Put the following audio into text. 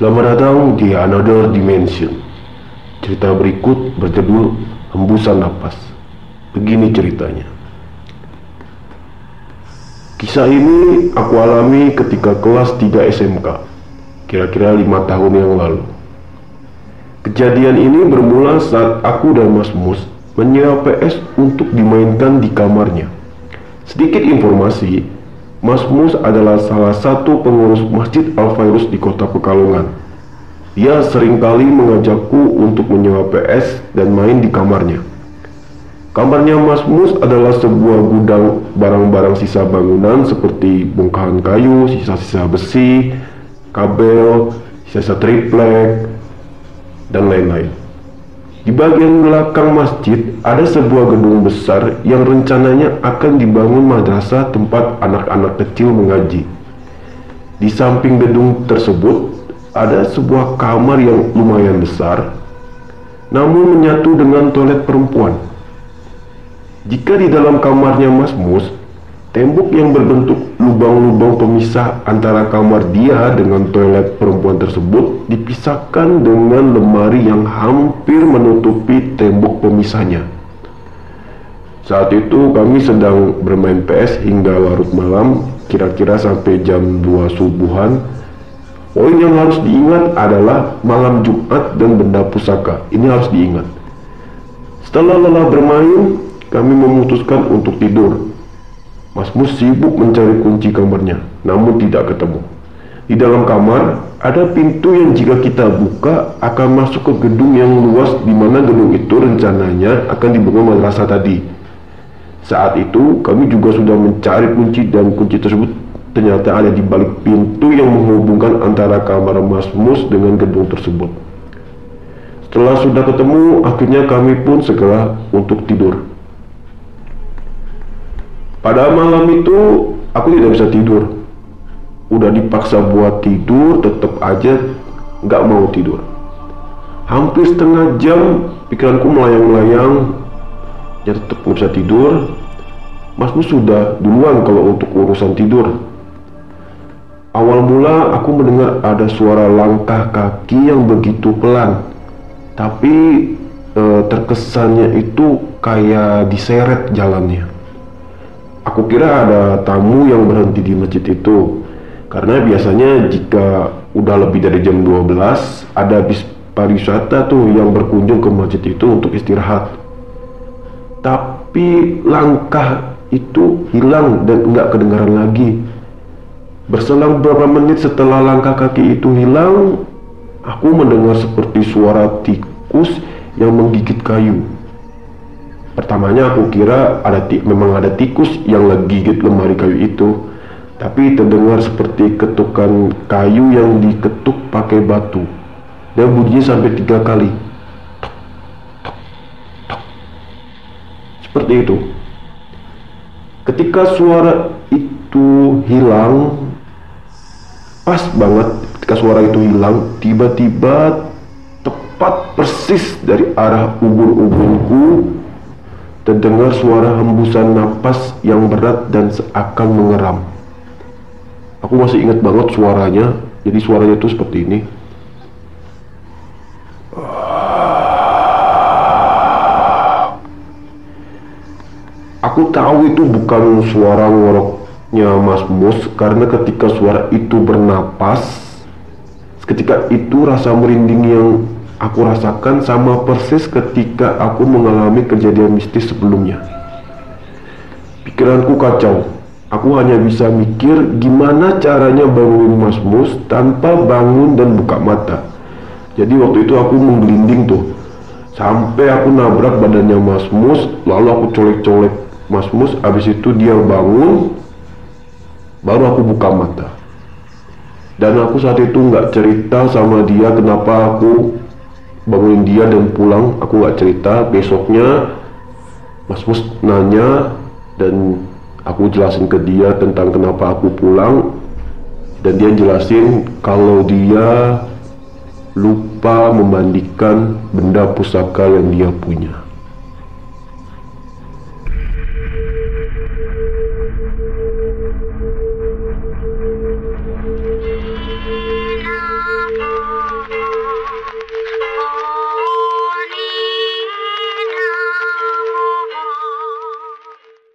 Selamat datang di Another Dimension. Cerita berikut berjudul Hembusan Napas. Begini ceritanya. Kisah ini aku alami ketika kelas 3 SMK, kira-kira lima tahun yang lalu. Kejadian ini bermula saat aku dan Mas Mus menyewa PS untuk dimainkan di kamarnya. Sedikit informasi, Mas Mus adalah salah satu pengurus Masjid Al-Fairus di kota Pekalongan. Dia sering kali mengajakku untuk menyewa PS dan main di kamarnya. Kamarnya Mas Mus adalah sebuah gudang barang-barang sisa bangunan seperti bongkahan kayu, sisa-sisa besi, kabel, sisa triplek, dan lain-lain. Di bagian belakang masjid ada sebuah gedung besar yang rencananya akan dibangun madrasah tempat anak-anak kecil mengaji. Di samping gedung tersebut ada sebuah kamar yang lumayan besar, namun menyatu dengan toilet perempuan. Jika di dalam kamarnya Mas Mus Tembok yang berbentuk lubang-lubang pemisah antara kamar dia dengan toilet perempuan tersebut dipisahkan dengan lemari yang hampir menutupi tembok pemisahnya. Saat itu kami sedang bermain PS hingga larut malam, kira-kira sampai jam 2 subuhan. Poin yang harus diingat adalah malam Jumat dan benda pusaka. Ini harus diingat. Setelah lelah bermain, kami memutuskan untuk tidur Mas Mus sibuk mencari kunci kamarnya, namun tidak ketemu. Di dalam kamar, ada pintu yang jika kita buka akan masuk ke gedung yang luas di mana gedung itu rencananya akan dibangun madrasah tadi. Saat itu, kami juga sudah mencari kunci dan kunci tersebut ternyata ada di balik pintu yang menghubungkan antara kamar Mas Mus dengan gedung tersebut. Setelah sudah ketemu, akhirnya kami pun segera untuk tidur. Pada malam itu aku tidak bisa tidur. Udah dipaksa buat tidur, tetap aja nggak mau tidur. Hampir setengah jam pikiranku melayang-layang, ya tetap nggak bisa tidur. Masmu sudah duluan kalau untuk urusan tidur. Awal mula aku mendengar ada suara langkah kaki yang begitu pelan, tapi e, terkesannya itu kayak diseret jalannya. Aku kira ada tamu yang berhenti di masjid itu. Karena biasanya jika udah lebih dari jam 12 Ada bis pariwisata tuh yang berkunjung ke masjid itu untuk istirahat. Tapi langkah itu hilang dan enggak kedengaran lagi. Berselang beberapa menit setelah langkah kaki itu hilang Aku mendengar seperti suara tikus yang menggigit kayu Pertamanya aku kira ada memang ada tikus yang lagi gigit lemari kayu itu, tapi terdengar seperti ketukan kayu yang diketuk pakai batu dan bunyinya sampai tiga kali. Seperti itu. Ketika suara itu hilang, pas banget ketika suara itu hilang, tiba-tiba tepat persis dari arah ubur-uburku terdengar suara hembusan napas yang berat dan seakan mengeram. Aku masih ingat banget suaranya, jadi suaranya itu seperti ini. Aku tahu itu bukan suara ngoroknya Mas Mus karena ketika suara itu bernapas, ketika itu rasa merinding yang aku rasakan sama persis ketika aku mengalami kejadian mistis sebelumnya. Pikiranku kacau. Aku hanya bisa mikir gimana caranya bangunin Mas Mus tanpa bangun dan buka mata. Jadi waktu itu aku menggelinding tuh. Sampai aku nabrak badannya Mas Mus, lalu aku colek-colek Mas Mus, abis itu dia bangun, baru aku buka mata. Dan aku saat itu nggak cerita sama dia kenapa aku bangunin dia dan pulang. Aku nggak cerita. Besoknya Mas Mus nanya dan aku jelasin ke dia tentang kenapa aku pulang. Dan dia jelasin kalau dia lupa memandikan benda pusaka yang dia punya